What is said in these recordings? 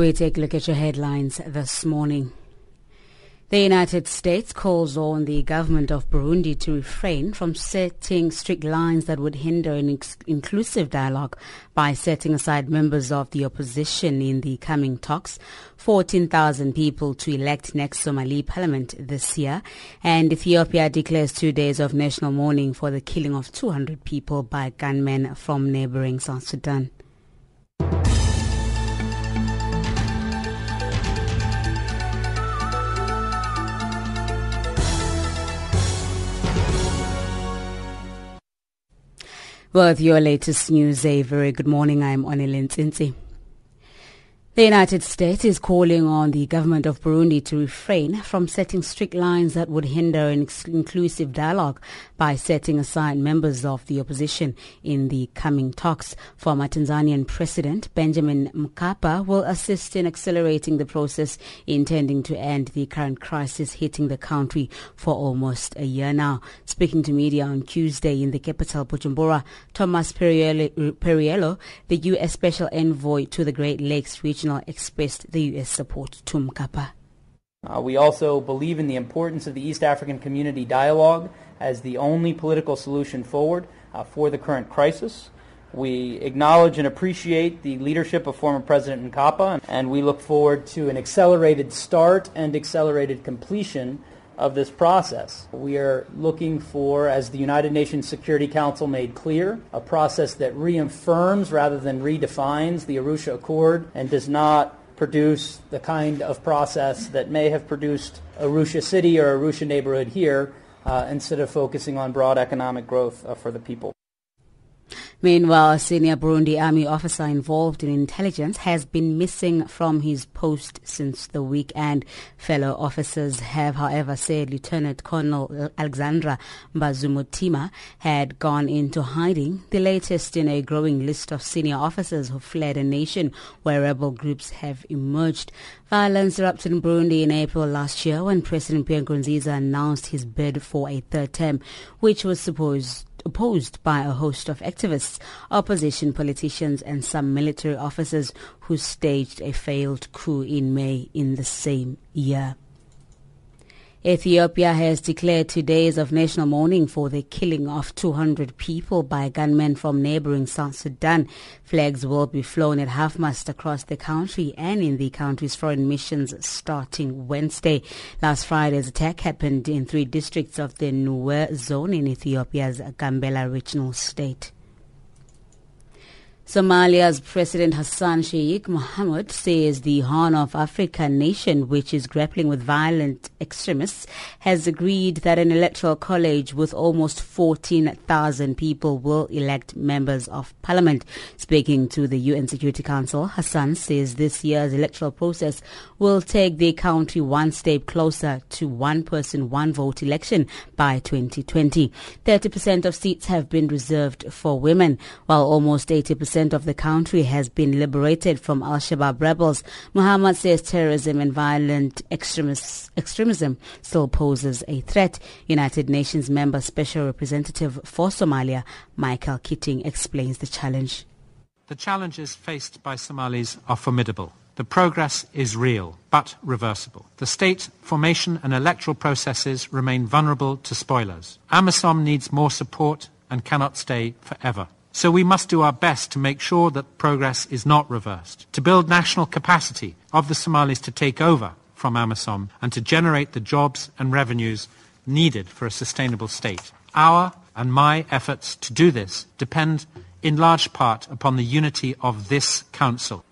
We take a look at your headlines this morning. The United States calls on the government of Burundi to refrain from setting strict lines that would hinder an ex- inclusive dialogue by setting aside members of the opposition in the coming talks. 14,000 people to elect next Somali parliament this year. And Ethiopia declares two days of national mourning for the killing of 200 people by gunmen from neighboring South Sudan. Well, with your latest news, a very good morning. I'm Onelin. The United States is calling on the government of Burundi to refrain from setting strict lines that would hinder an inclusive dialogue by setting aside members of the opposition in the coming talks. Former Tanzanian President Benjamin Mkapa will assist in accelerating the process intending to end the current crisis hitting the country for almost a year now. Speaking to media on Tuesday in the capital Bujumbura, Thomas Perriello, the U.S. Special Envoy to the Great Lakes region expressed the U.S. support to Mkapa. Uh, we also believe in the importance of the East African community dialogue as the only political solution forward uh, for the current crisis. We acknowledge and appreciate the leadership of former President Mkapa, and we look forward to an accelerated start and accelerated completion of this process. We are looking for, as the United Nations Security Council made clear, a process that reaffirms rather than redefines the Arusha Accord and does not produce the kind of process that may have produced Arusha City or Arusha neighborhood here uh, instead of focusing on broad economic growth uh, for the people. Meanwhile, a senior Burundi army officer involved in intelligence has been missing from his post since the weekend. Fellow officers have, however, said Lieutenant Colonel Alexandra Mbazumutima had gone into hiding, the latest in a growing list of senior officers who fled a nation where rebel groups have emerged. Violence erupted in Burundi in April last year when President Pierre Nkurunziza announced his bid for a third term, which was supposed opposed by a host of activists, opposition politicians and some military officers who staged a failed coup in May in the same year. Ethiopia has declared two days of national mourning for the killing of 200 people by gunmen from neighboring South Sudan. Flags will be flown at half-mast across the country and in the country's foreign missions starting Wednesday. Last Friday's attack happened in three districts of the Nuer zone in Ethiopia's Gambela regional state. Somalia's President Hassan Sheikh Mohamud says the Horn of Africa nation, which is grappling with violent extremists, has agreed that an electoral college with almost 14,000 people will elect members of parliament. Speaking to the UN Security Council, Hassan says this year's electoral process will take the country one step closer to one person, one vote election by 2020. 30% of seats have been reserved for women, while almost 80% percent of the country has been liberated from Al-Shabaab rebels. Mohamud says terrorism and violent extremism still poses a threat. United Nations member Special Representative for Somalia, Michael Keating, explains the challenge. The challenges faced by Somalis are formidable. The progress is real, but reversible. The state formation and electoral processes remain vulnerable to spoilers. AMISOM needs more support and cannot stay forever. So we must do our best to make sure that progress is not reversed, to build national capacity of the Somalis to take over from AMISOM and to generate the jobs and revenues needed for a sustainable state. Our and my efforts to do this depend in large part upon the unity of this Council.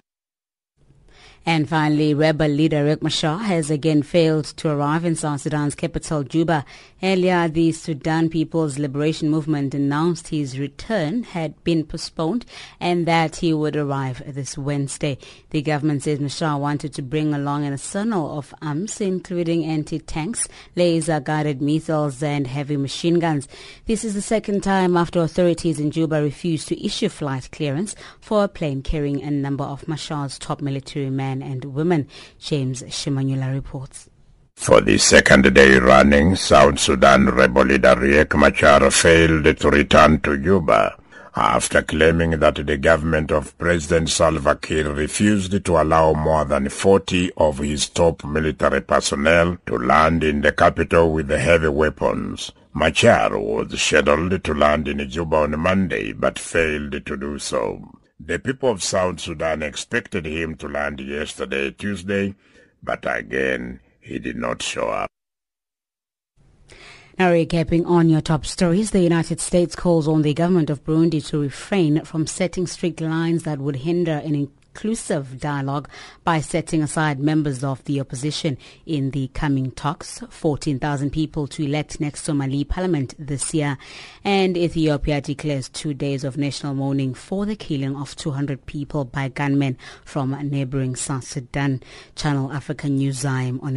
And finally, rebel leader Riek Machar has again failed to arrive in South Sudan's capital, Juba. Earlier, the Sudan People's Liberation Movement announced his return had been postponed and that he would arrive this Wednesday. The government says Machar wanted to bring along an arsenal of arms, including anti-tanks, laser-guided missiles and heavy machine guns. This is the second time after authorities in Juba refused to issue flight clearance for a plane carrying a number of Machar's top military men men and women. James Shimanyula reports. For the second day running, South Sudan rebel leader Riek Machar failed to return to Juba after claiming that the government of President Salva Kiir refused to allow more than 40 of his top military personnel to land in the capital with heavy weapons. Machar was scheduled to land in Juba on Monday but failed to do so. The people of South Sudan expected him to land yesterday, Tuesday, but again he did not show up. Now recapping on your top stories, the United States calls on the government of Burundi to refrain from setting strict lines that would hinder an inclusive dialogue by setting aside members of the opposition in the coming talks. 14,000 people to elect next Somali parliament this year. And Ethiopia declares two days of national mourning for the killing of 200 people by gunmen from neighboring South Sudan. Channel Africa News Zaim on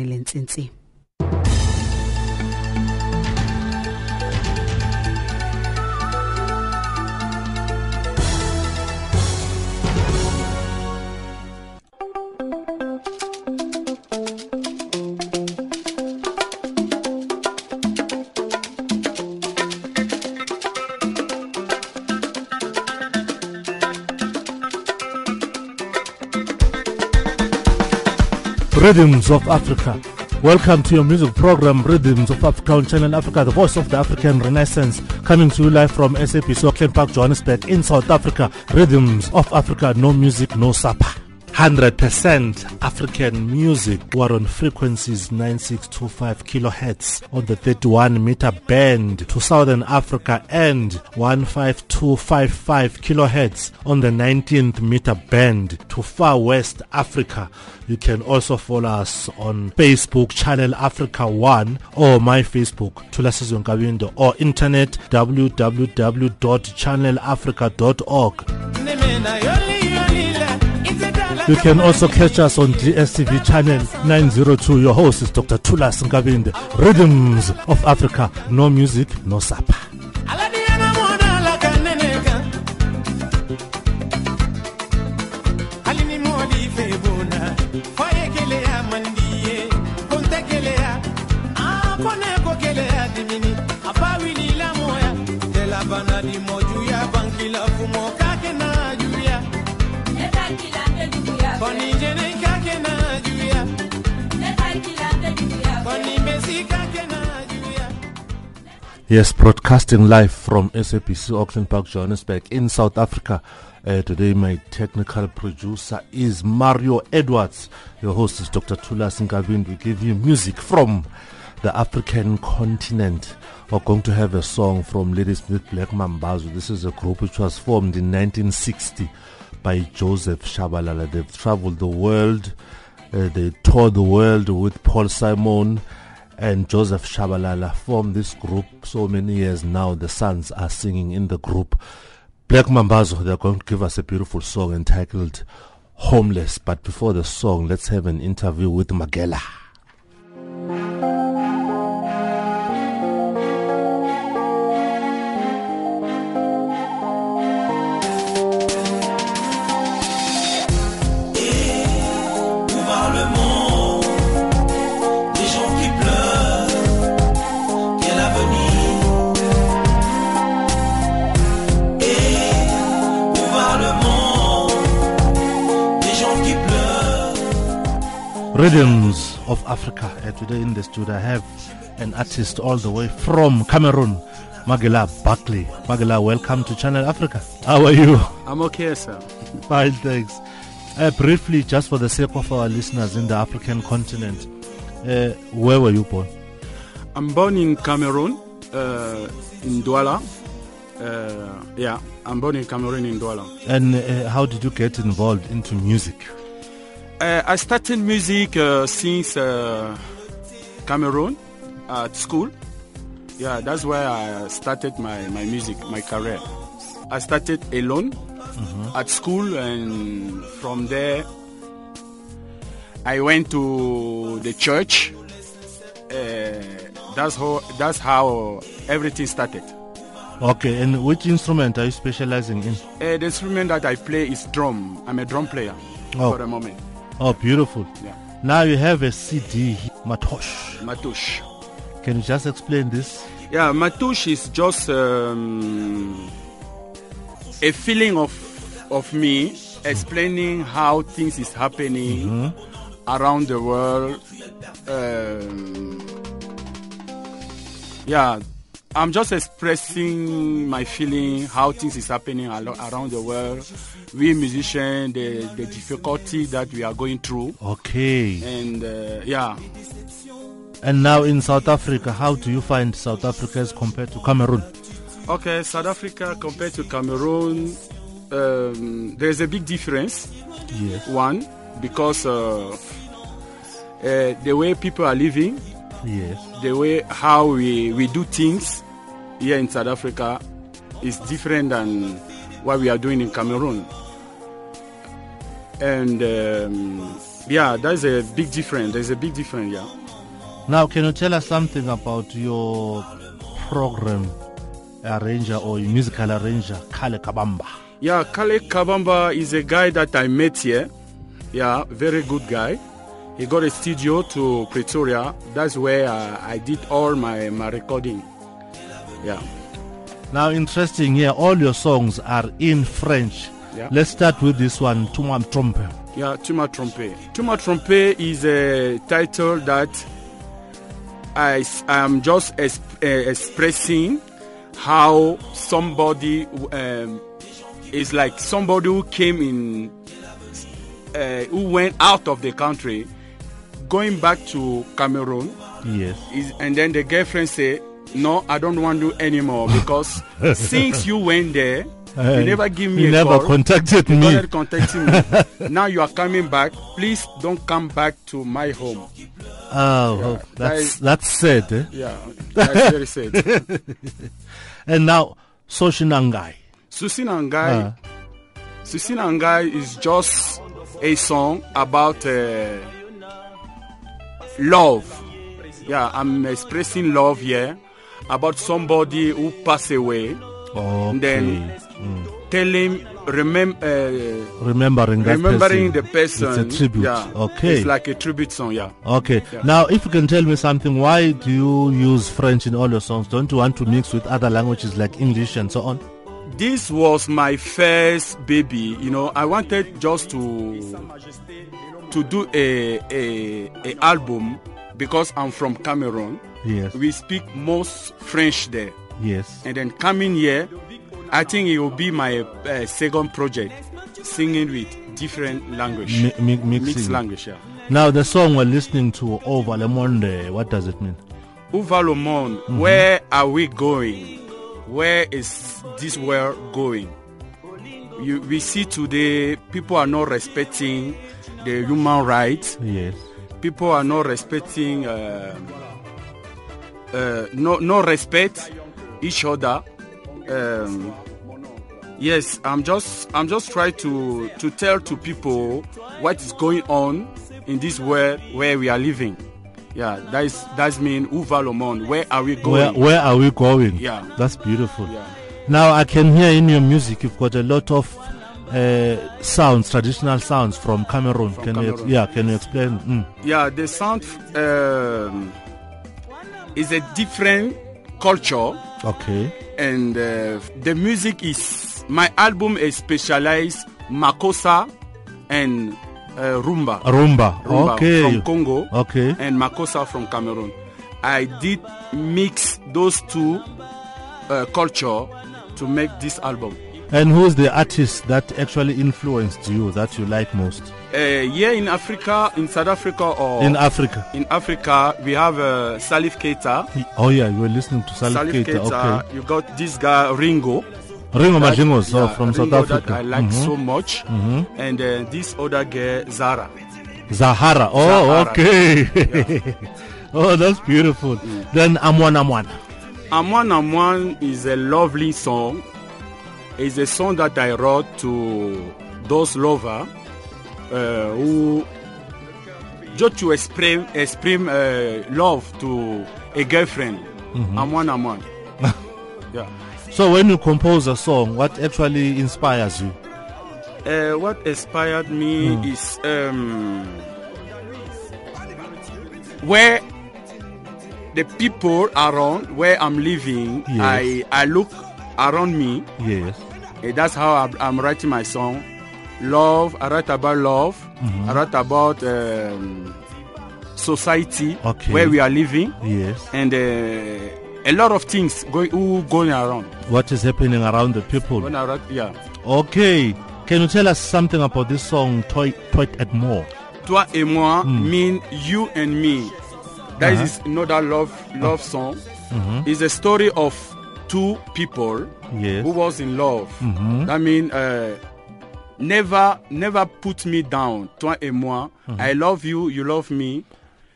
Rhythms of Africa. Welcome to your music program, Rhythms of Africa on Channel Africa, the voice of the African Renaissance, coming to you live from SABC Auckland Park, Johannesburg, in South Africa. Rhythms of Africa, no music, no supper. 100% African music. We're on frequencies 9625 kilohertz on the 31 meter band to Southern Africa and 15255 kilohertz on the 19th meter band to Far West Africa. You can also follow us on Facebook, Channel Africa 1 or my Facebook, Tulasizwe Nkabinde or internet www.channelafrica.org. You can also catch us on DSTV channel 902. Your host is Dr. Tulas Nkabinde. Rhythms of Africa. No music, no supper. Yes, broadcasting live from SABC Auckland Park, Johannesburg in South Africa. Uh, today, my technical producer is Mario Edwards. Your host is Dr. Tula Sinkabin. We give you music from the African continent. We're going to have a song from Ladysmith Black Mambazo. This is a group which was formed in 1960 by Joseph Shabalala. They've traveled the world. Uh, they toured the world with Paul Simon and Joseph Shabalala formed this group so many years now. The sons are singing in the group. Black Mambazo, they're going to give us a beautiful song entitled Homeless. But before the song, let's have an interview with Magela. Rhythms of Africa. Uh, today in the studio, I have an artist all the way from Cameroon, Magela Buckley. Magela, welcome to Channel Africa. How are you? I'm okay, sir. Fine, thanks. Uh, briefly, just for the sake of our listeners in the African continent, uh, where were you born? I'm born in Cameroon, uh, in Douala. Uh, yeah, I'm born in Cameroon in Douala. And uh, how did you get involved into music? Uh, I started music uh, since uh, Cameroon at school. Yeah, that's where I started my, my music, my career. I started alone mm-hmm. at school, and from there, I went to the church. Uh, that's how that's how everything started. Okay, and which instrument are you specializing in? Uh, the instrument that I play is drum. I'm a drum player oh. for the moment. Oh, beautiful. Yeah. Now you have a CD, Matosh. Matosh. Can you just explain this? Yeah, Matosh is just um, a feeling of of me explaining how things is happening around the world. Um, yeah, I'm just expressing my feeling how things is happening around the world. We musicians, the the difficulty that we are going through, Okay. and uh, yeah, And now in South Africa, how do you find South Africa as compared to Cameroon? Okay, South Africa compared to Cameroon, um, there's a big difference. Yes. One, because uh, uh, the way people are living, Yes. the way how we, we do things here in South Africa is different than what we are doing in Cameroon. And um, yeah, that's a big difference. There's a big difference, yeah. Now, can you tell us something about your program arranger or your musical arranger, Kale Kabamba? Yeah, Kale Kabamba is a guy that I met here. Yeah, very good guy. He got a studio to Pretoria. That's where uh, I did all my, my recording. Yeah. Now, interesting here, all your songs are in French. Yeah. Let's start with this one, Tumam Trompe. Yeah, Tuma Trompe. Tuma Trompe is a title that I am just es- uh, expressing how somebody um, is like somebody who came in, uh, who went out of the country, going back to Cameroon, Yes. is, and then the girlfriend say, "No, I don't want you anymore because since you went there, you never give me You a never call." contacted You me. contacting me. now you are coming back. Please don't come back to my home. Oh, oh, that that's is- that's sad. Eh? Yeah, that's very sad. And now, Soshinangai. Susinangai, Uh. Susinangai is just a song about uh, love. Yeah, I'm expressing love here about somebody who passed away. Okay. Then telling, remember. Uh, remembering that remembering person. the person. It's a tribute. Yeah. Okay. It's like a tribute song. Yeah. Okay. Yeah. Now, if you can tell me something, why do you use French in all your songs? Don't you want to mix with other languages like English and so on? this was my first baby you know i wanted just to to do a a, a album because i'm from cameroon Yes. we speak most french there Yes. and then coming here i think it will be my uh, second project singing with different language Mi- mi- mixing. mixed language yeah Now, the song we're listening to, Over Le Monde, what does it mean? Uva Le Monde, where are we going? Where is this world going? You, we see today people are not respecting the human rights. Yes. People are not respecting, uh, uh, no, no respect each other. Um, yes, I'm just, I'm just trying to to tell to people what is going on in this world where we are living. Yeah, that is that's mean Uva Le Monde. Where are we Where, going? where are we going? Yeah. That's beautiful. Yeah. Now, I can hear in your music you've got a lot of uh, sounds, traditional sounds from Cameroon. From can You, yeah, can you explain? Mm. Yeah, the sound um, is a different culture, Okay. and uh, the music is my album is specialized Makossa and uh, Rumba. Rumba. Rumba okay. from Congo Okay. and Makossa from Cameroon. I did mix those two uh, culture to make this album. And who's the artist that actually influenced you that you like most Uh, here in Africa, in South Africa, or in Africa? in Africa, we have uh, Salif Keita. Oh yeah, you were listening to Salif Salif Keita. Keita, Okay. you got this guy Ringo. Ringo that- Madlingozi oh, yeah, from South Africa. That I like Mhm. so much. And uh, this other girl, Zara. Zahara. Oh, Zahara. okay. oh, that's beautiful. Mm. Then Amwan Amwan. Amwan Amwan is a lovely song. It's a song that I wrote to those lovers uh, who just to express, express uh, love to a girlfriend. Mm-hmm. Amwan Amwan. yeah. So when you compose a song, what actually inspires you? Uh, what inspired me Hmm. is um, where the people around where I'm living. Yes. I I look around me Yes. And that's how I'm, I'm writing my song. Love. I write about love. I write about um, society Okay. where we are living, Yes. and uh, a lot of things going going around. What is happening around the people? When I write, yeah. Okay. Can you tell us something about this song, Toy, Toy and More? Toi et moi mean you and me. That Uh-huh. is another love love song. It's a story of two people Yes. who was in love. That means uh, never never put me down. Toi et moi. I love you. You love me.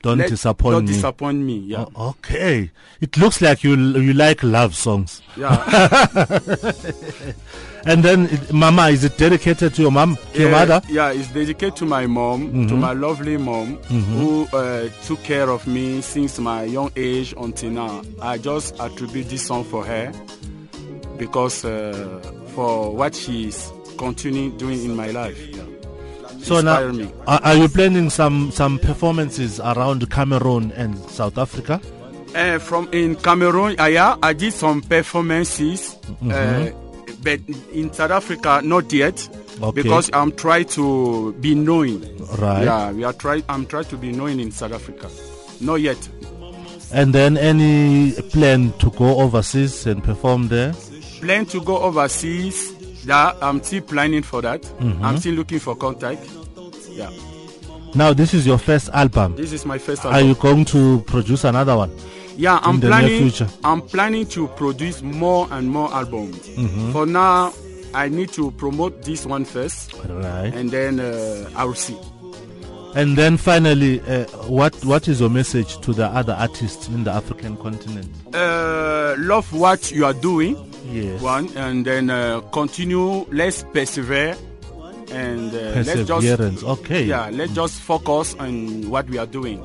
Don't Let- disappoint don't me. disappoint me. Yeah. O- okay. It looks like you you like love songs. Yeah. And then, Mama, is it dedicated to your mom, to your mother? Yeah, it's dedicated to my mom, to my lovely mom, who uh, took care of me since my young age until now. I just attribute this song for her because uh, for what she's continuing doing in my life. So now, me. are, you planning some some performances around Cameroon and South Africa? Uh, from in Cameroon, uh, yeah, I did some performances, uh, but in South Africa, not yet, Okay. because I'm trying to be known. Right. Yeah, we are trying. I'm trying to be known in South Africa. Not yet. And then any plan to go overseas and perform there? Plan to go overseas. Yeah, I'm still planning for that. Mm-hmm. I'm still looking for contact. Yeah, Now, this is your first album. this is my first album. Are you going to produce another one? Yeah, I'm planning. I'm planning to produce more and more albums. Mm-hmm. For now, I need to promote this one first, Right. and then uh, I will see. And then finally, uh, what what is your message to the other artists in the African continent? Uh, love what you are doing, Yes. one, and then uh, continue. Let's persevere, and uh, let's just Perseverance. Okay. yeah, let's just focus on what we are doing.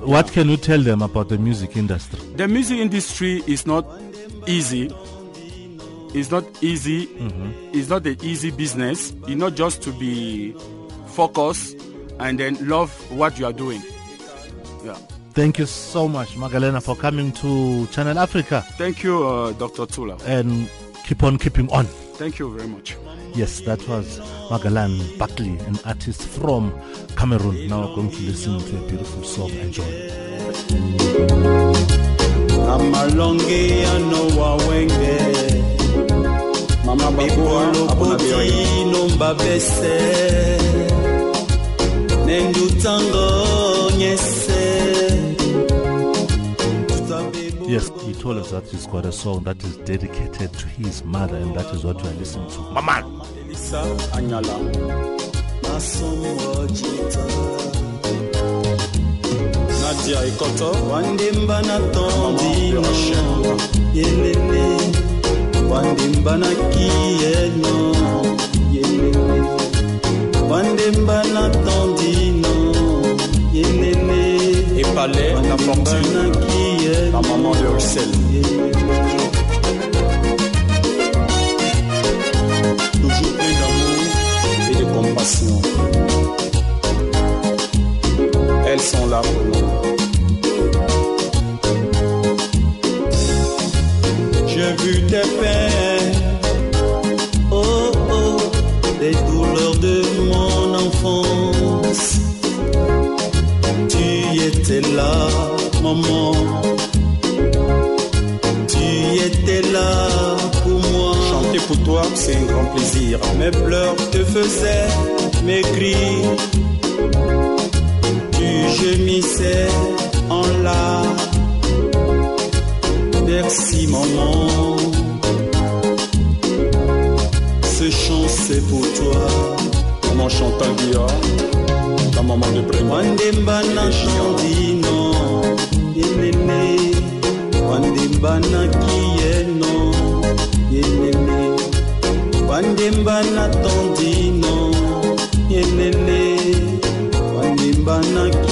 What can you tell them about the music industry? The music industry is not easy. It's not easy. It's not an easy business. It's not just to be focused and then love what you are doing. Yeah. Thank you so much, Magalena, for coming to Channel Africa Thank you, uh, Dr. Tula. and keep on keeping on. Thank you very much. Yes, that was Magalan Buckley, an artist from Cameroon. Now we're going to listen to a beautiful song. Enjoy. amalonge ya nowa wenge Mama Bakua, Abuna Bioi. ekolopoti nomba bese nendutango nyese Yes, he told us that he's got a song that is dedicated to his mother, and that is what we are listening to. Mama! Elisa Anyala. nasomojita Nadia Ikoto. wandemba na Maman de tondino Rachel. yelele wandemba na kiyeno yelele wandemba na yelele Et Palais, la fortune. La maman de Russell. Toujours plein d'amour et de compassion. Elles sont là pour nous. J'ai vu tes peines, oh oh, les douleurs de mon enfance. Tu étais là, maman. Étais là pour moi. Chanter pour toi, c'est un grand plaisir. Mes pleurs te faisaient maigrir. Tu gémissais en larmes. Merci maman. Ce chant c'est pour toi. Maman Chantal Guillard, la maman de Bréma. bandembanaki ye no yenene. Bandemba na tondino yenene. Bandembanaki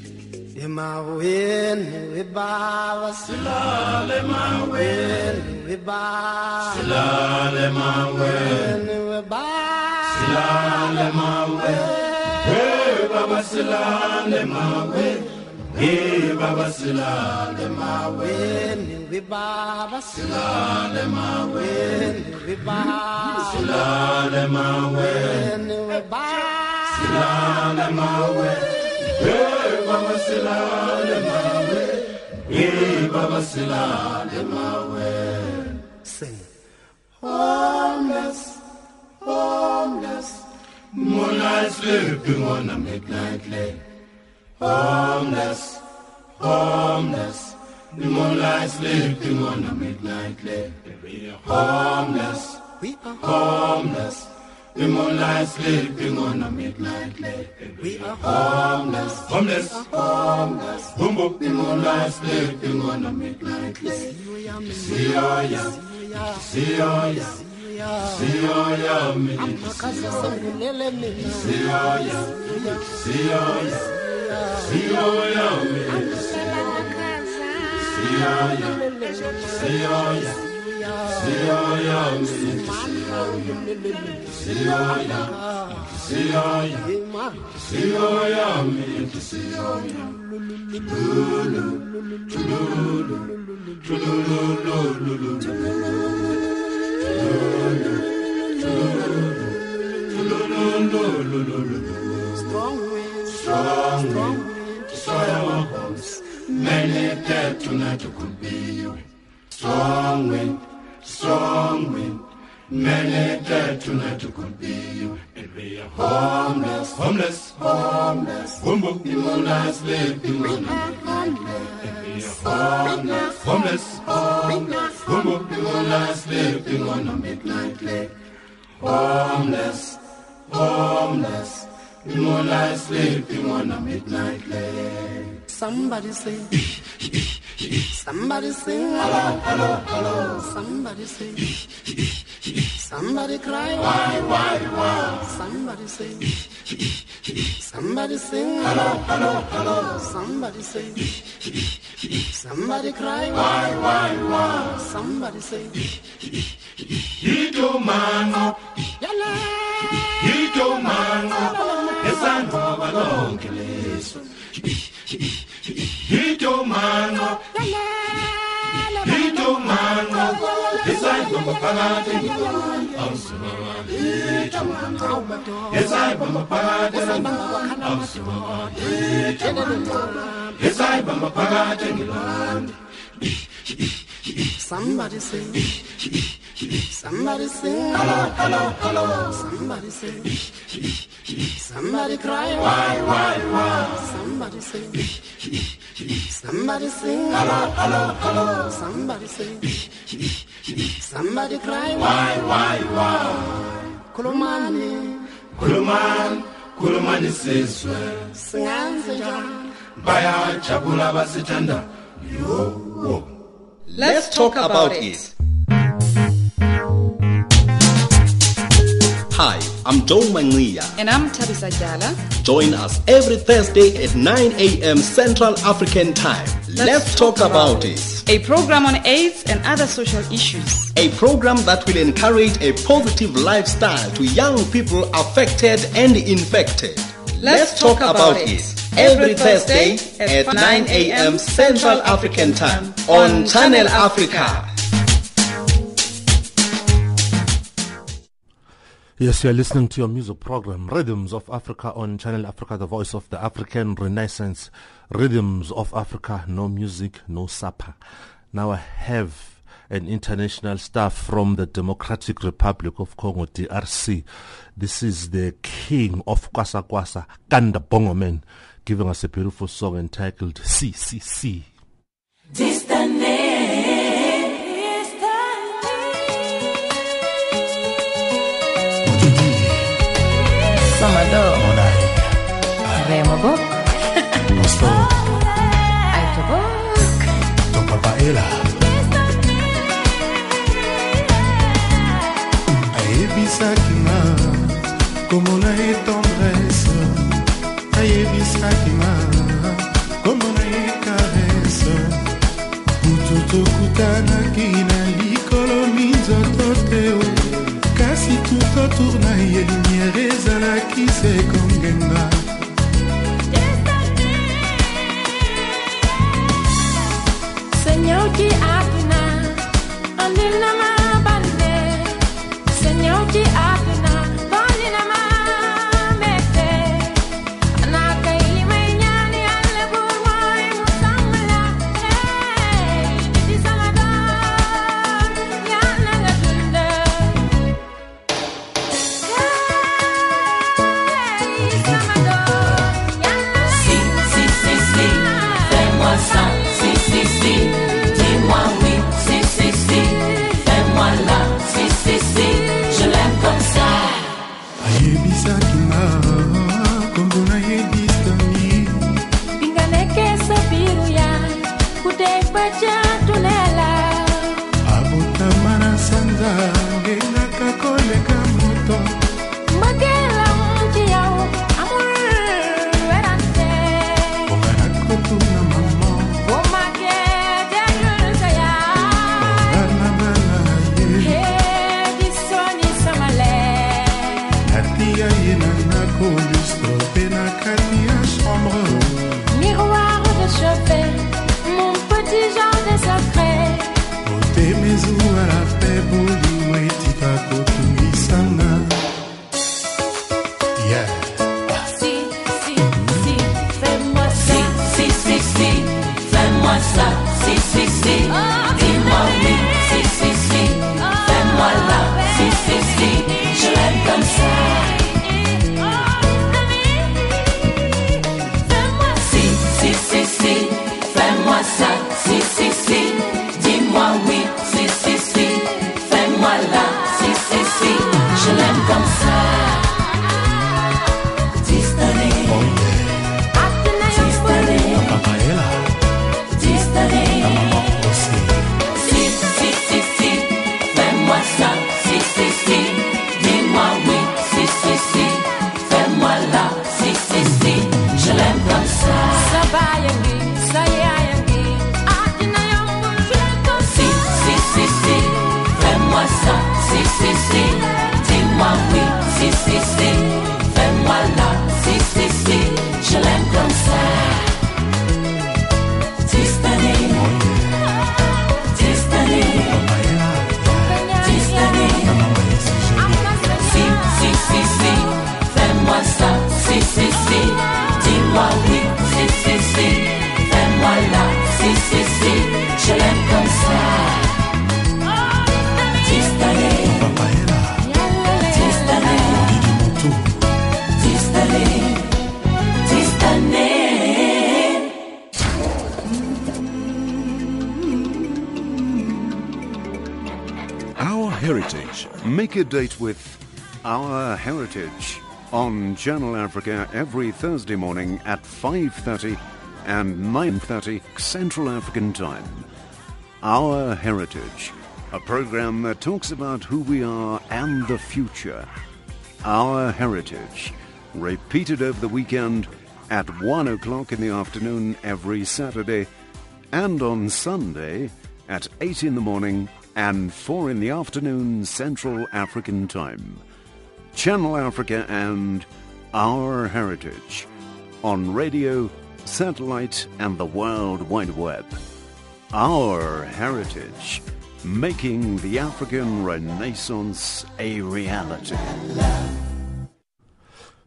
Emaweni webaba silale emaweni webaba silale emaweni webaba silale emaweni webaba silale emaweni Hey baba silale emaweni webaba silale emaweni webaba silale emaweni webaba silale emaweni Hey baba Homeless Homeless. Moonlight sleeping on a midnight lake Homeless Homeless The moonlight sleeping on a midnight lake We are homeless homeless the moonlight sleeping on a midnight lake. We are homeless, homeless, homeless. Boom. The moonlight sleeping on a midnight lake. See ya, see ya. See ya. See ya, ya, see ya. See ya. See ya, ya, see ya. See ya. See ya, ya, see ya, ya. See ya, ya, me. See ya, ya. Tululu, tululu, tululu, tululu, Strong wind, strong wind, destroy our homes. Many dead tonight could be you. Strong wind, strong wind. Many dead tonight could be you. We are homeless, homeless, homeless. Boom. The moonlight sleeping on the midnight lake. And we are homeless, homeless, homeless. Boom. The moonlight sleeping on the midnight lake. Homeless, homeless. The moonlight sleeping on a midnight lake. Somebody sing. Somebody sing. Hello, hello, hello. Somebody sing. Somebody cry. Why, why, why? Somebody sing. Somebody sing. Hello, hello, hello. Somebody sing. Somebody cry. Why, why, why? Somebody sing. Hito mango. Yala. Hito mango. Esangoba lonke leso. Hito mango. Hito Esangoba phakathi. Awusimama. Hito mango. Esangoba phakathi. Awusimama. Hito Somebody sing. Somebody sing. Hello, hello, hello. Somebody sing. Somebody cry. Why, why, why? Somebody sing. Somebody sing. Hello, hello, hello. Somebody sing. Somebody cry. Why, why, why? Kulumani. Kulumani. Kulumani sizwe. Singanze njani. Bayajabula basithanda. Yo. Let's talk about it. Hi, I'm Joe Mania. And I'm Tabisa Jala. Join us every Thursday at 9 a.m. Central African Time. Let's, talk, about it. A program on AIDS and other social issues. A program that will encourage a positive lifestyle to young people affected and infected. Let's talk about it. Every Thursday at 9 a.m. Central African Time on Channel Africa. Yes, you're listening to your music program, Rhythms of Africa on Channel Africa, the voice of the African Renaissance. Rhythms of Africa, no music, no supper. Now I have an international staff from the Democratic Republic of Congo, DRC. This is the king of Kwasa Kwasa, Kanda Bongoman, giving us a beautiful song entitled CCC. Salvador. Remo Book. Aito Book. papaela ayebisaki nga tokutanaki na likolo minzoto te kasi tout autour na ye lumière ezalaki se kongenga Seigneur qui apna, en Make a date with Our Heritage on Channel Africa every Thursday morning at 5:30 and 9:30 Central African Time. Our Heritage, a program that talks about who we are and the future. Our Heritage, repeated over the weekend at 1 o'clock in the afternoon every Saturday and on Sunday at 8 in the morning and 4 in the afternoon Central African Time. Channel Africa and Our Heritage on radio, satellite, and the World Wide Web. Our Heritage, making the African Renaissance a reality.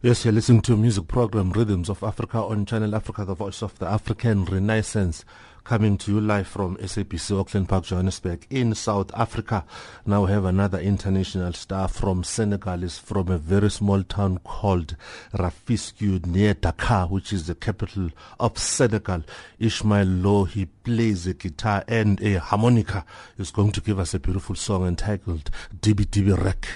Yes, you're listening to a music program, Rhythms of Africa on Channel Africa, the voice of the African Renaissance, coming to you live from SABC Auckland Park, Johannesburg in South Africa. Now we have another international star from Senegal. is from a very small town called Rufisque near Dakar, which is the capital of Senegal. Ismael Lo, he plays a guitar and a harmonica. He's going to give us a beautiful song entitled Dibi Dibi Rek.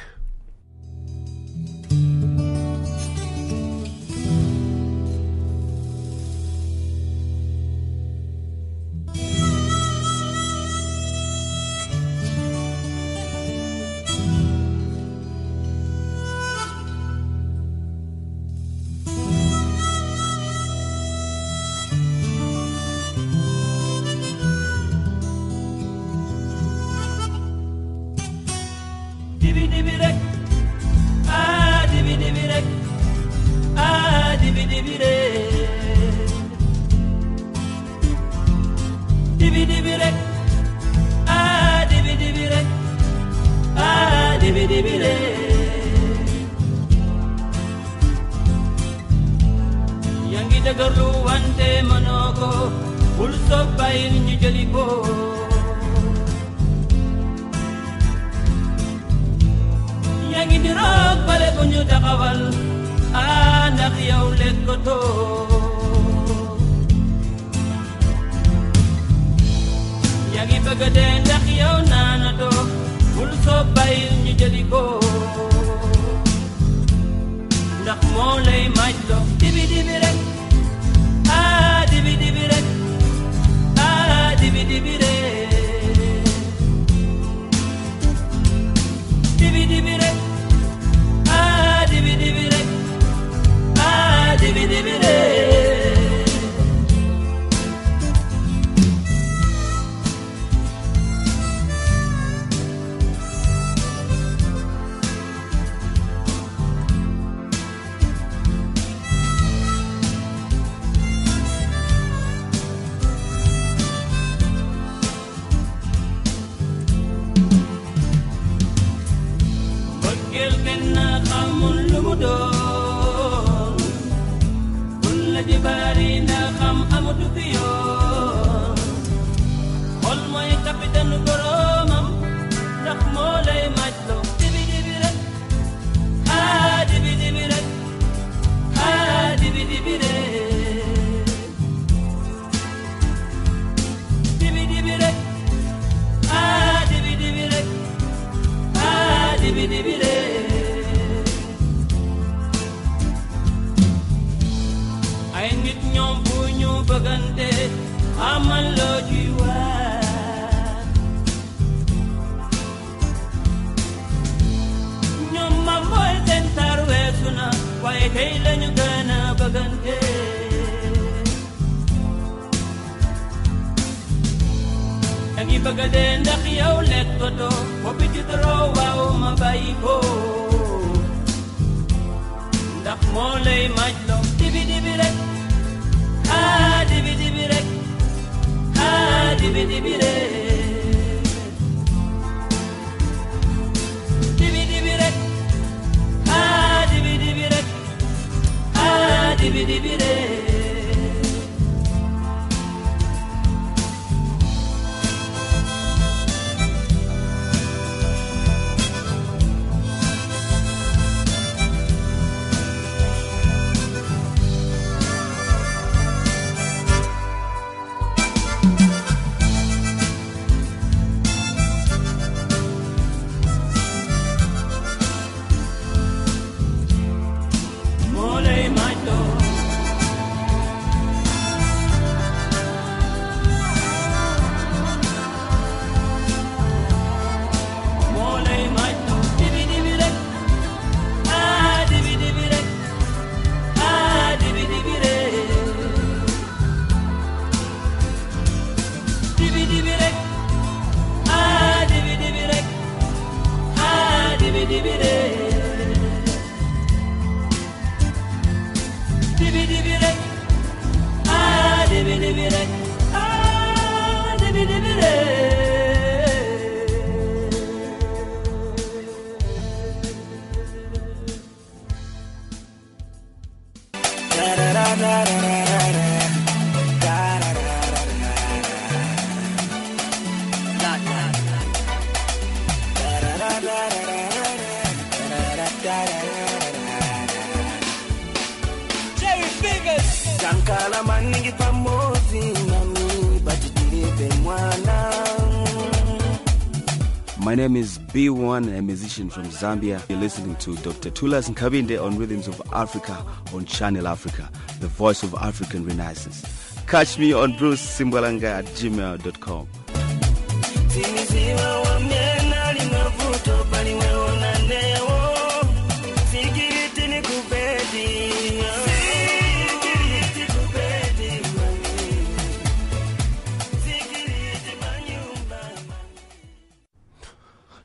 My name is B1, a musician from Zambia. You're listening to Dr. Tulas Nkabinde on Rhythms of Africa on Channel Africa, the voice of African Renaissance. Catch me on Bruce Simbalanga at gmail.com.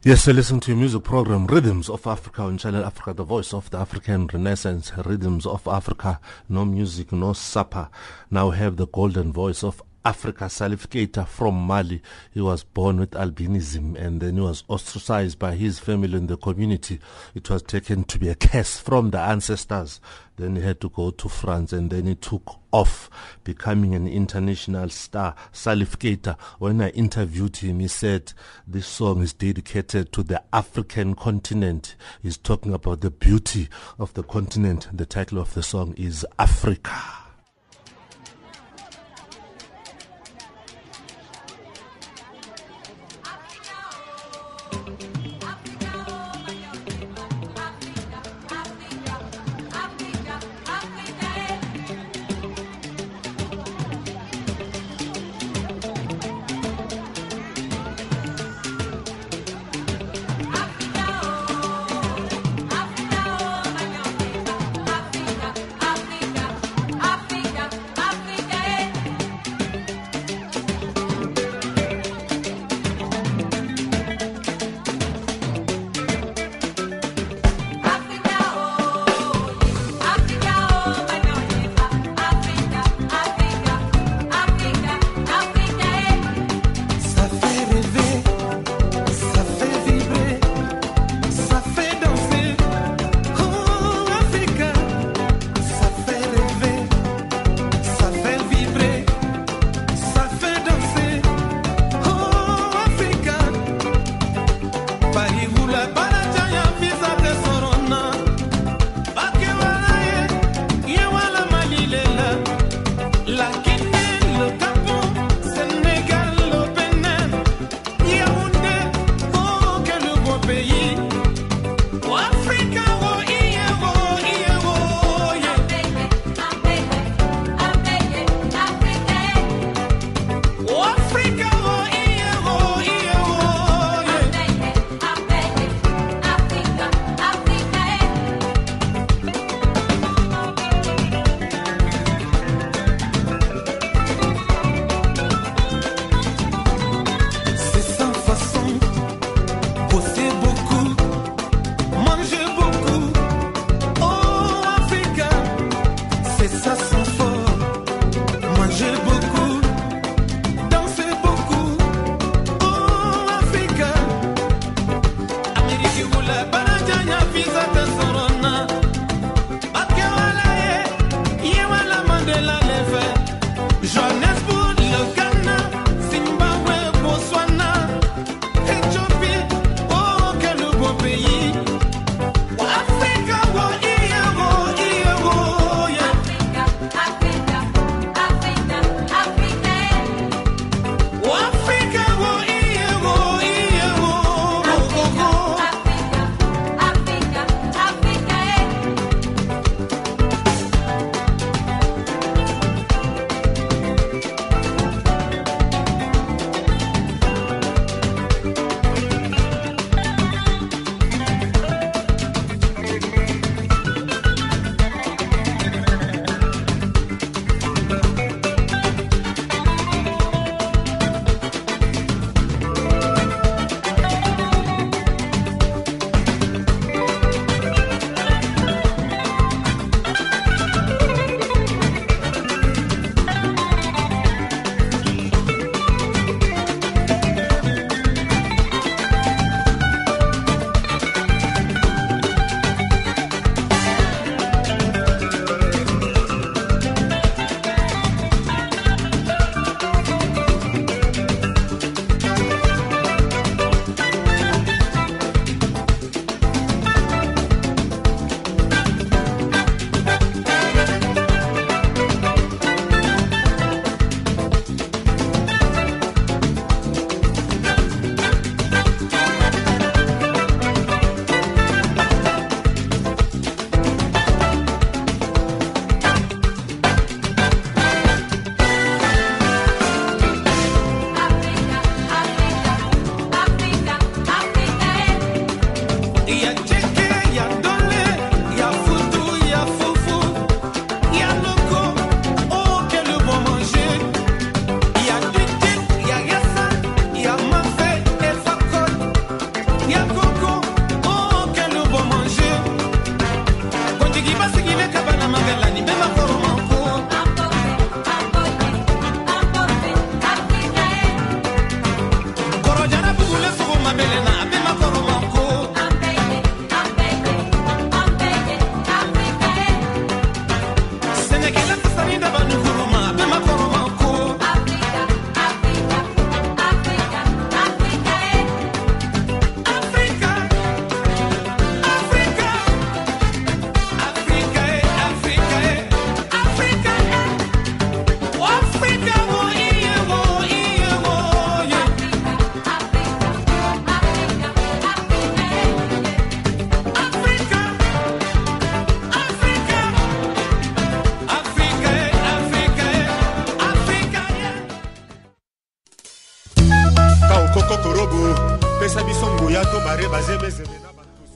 Yes, you listen to your music program, Rhythms of Africa on Channel Africa, the voice of the African Renaissance, Rhythms of Africa, no music, no supper. Now have the golden voice of Africa, Salif Keita from Mali. He was born with albinism and then he was ostracized by his family and the community. It was taken to be a curse from the ancestors. Then he had to go to France and then he took off, becoming an international star. Salif Keita, when I interviewed him, he said this song is dedicated to the African continent. He's talking about the beauty of the continent. The title of the song is. Africa,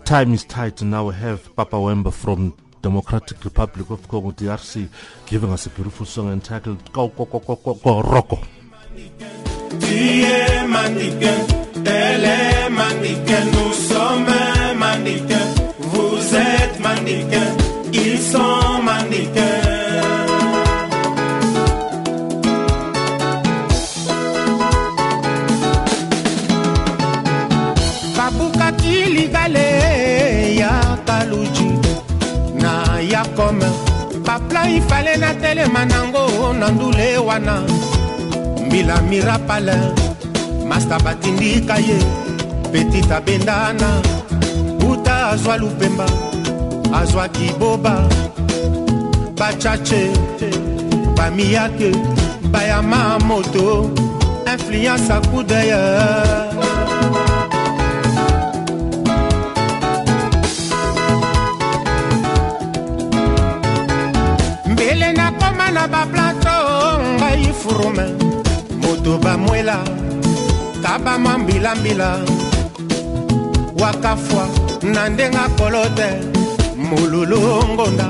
Time is tight, and now we have Papa Wemba from Democratic Republic of Congo, DRC, giving us a beautiful song entitled Go Go Go Go Go Go mannequins, ils sont mannequins. Ifale natelema nango na ndule wana. Mbila mirapale masta batindika ye petit abendana. Uta azwa lupemba azwaki boba bachache bamiyake bayama moto. Influence akudeye mbele nakoma na baplato ngai furume. Moto bamwela kabama mbilambila wakafwa na ndenga kolo te molulu ngonda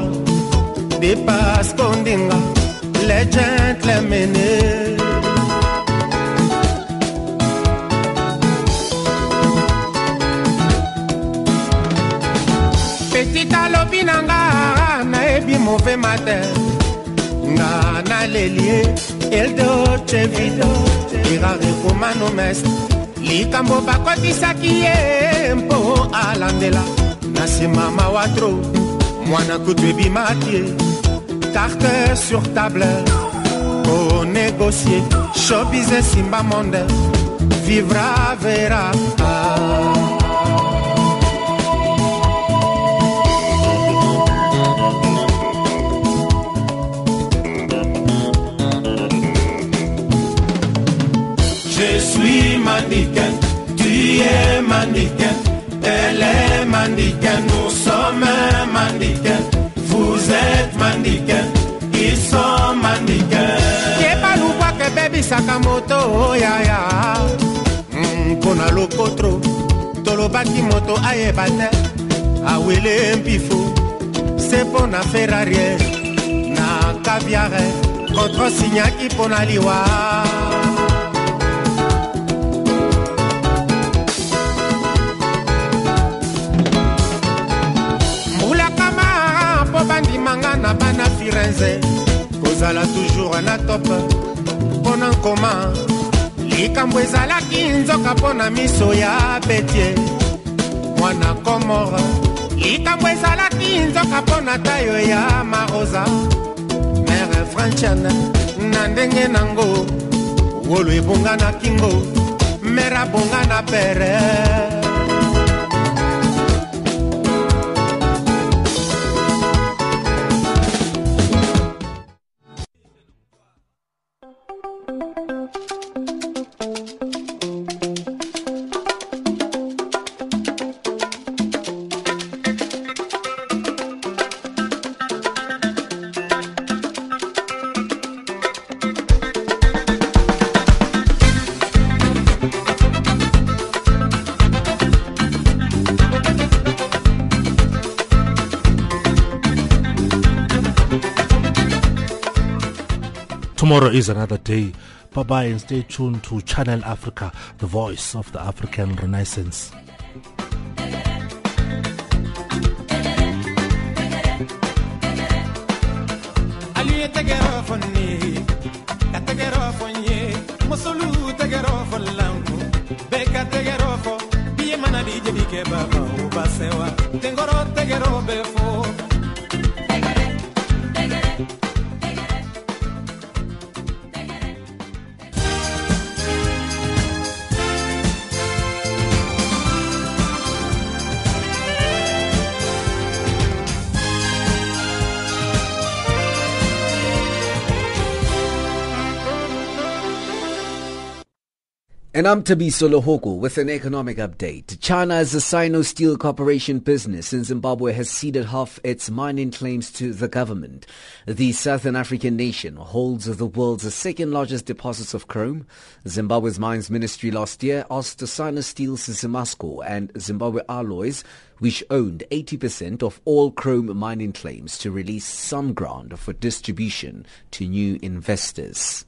depasko ndinga le gentlemene nayebi move matin. Nga nalelie eldoce vido irare komano mes likambo bakotisaki ye mpo alandela. Na nsima mawatro mwana kutu ebimaki ye carte sur table konegocie shobis esimba monde vivra vera ah. Je suis mannequin, tu es mannequin, elle est mannequin, nous sommes mannequin, vous êtes mannequin, ils sont mannequins. yeba lubwaka ebebisaka moto oyaya mpona lokotro tolobaki moto ayeba te. Awele mpifo se mpo na ferrarie na kaviare kontrosinyaki mpo na liwa na bana firenze kozala toujours na top. Mpo na nkoma likambo ezalaki nzoka mpo na miso ya betie mwana komore likambo ezalaki nzoka mpo na tayo ya marosa mere franchiane na ndenge nango wolo ebonga na kingo mere abonga na pere Tomorrow is another day. Bye bye and stay tuned to Channel Africa, the voice of the African Renaissance. And I'm Tabiso Lohoko with an economic update. China's Sino Steel Corporation business in Zimbabwe has ceded half its mining claims to the government. The Southern African nation holds the world's second largest deposits of chrome. Zimbabwe's mines ministry last year asked Sino Steel's Zimasco and Zimbabwe Alloys, which owned 80% of all chrome mining claims, to release some ground for distribution to new investors.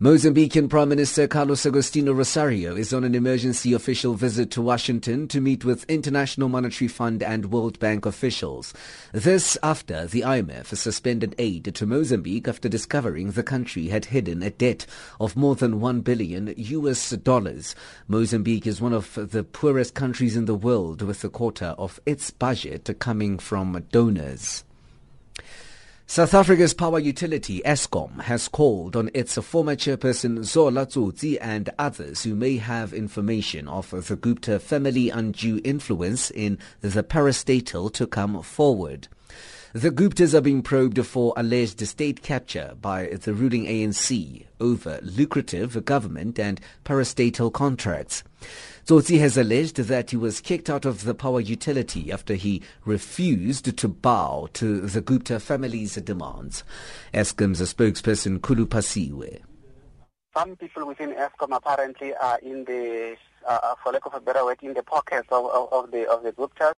Mozambican Prime Minister Carlos Agostinho Rosario is on an emergency official visit to Washington to meet with International Monetary Fund and World Bank officials. This after the IMF suspended aid to Mozambique after discovering the country had hidden a debt of more than 1 billion US dollars. Mozambique is one of the poorest countries in the world with a quarter of its budget coming from donors. South Africa's power utility Eskom has called on its former chairperson Zola Tsotsi and others who may have information of the Gupta family undue influence in the parastatal to come forward. The Guptas are being probed for alleged state capture by the ruling ANC over lucrative government and parastatal contracts. Tsotsi has alleged that he was kicked out of the power utility after he refused to bow to the Gupta family's demands. Eskom's spokesperson Khulu Phasiwe. Some people within Eskom apparently are in the, uh, for lack of a better word, in the pockets of, of, of the of the Guptas.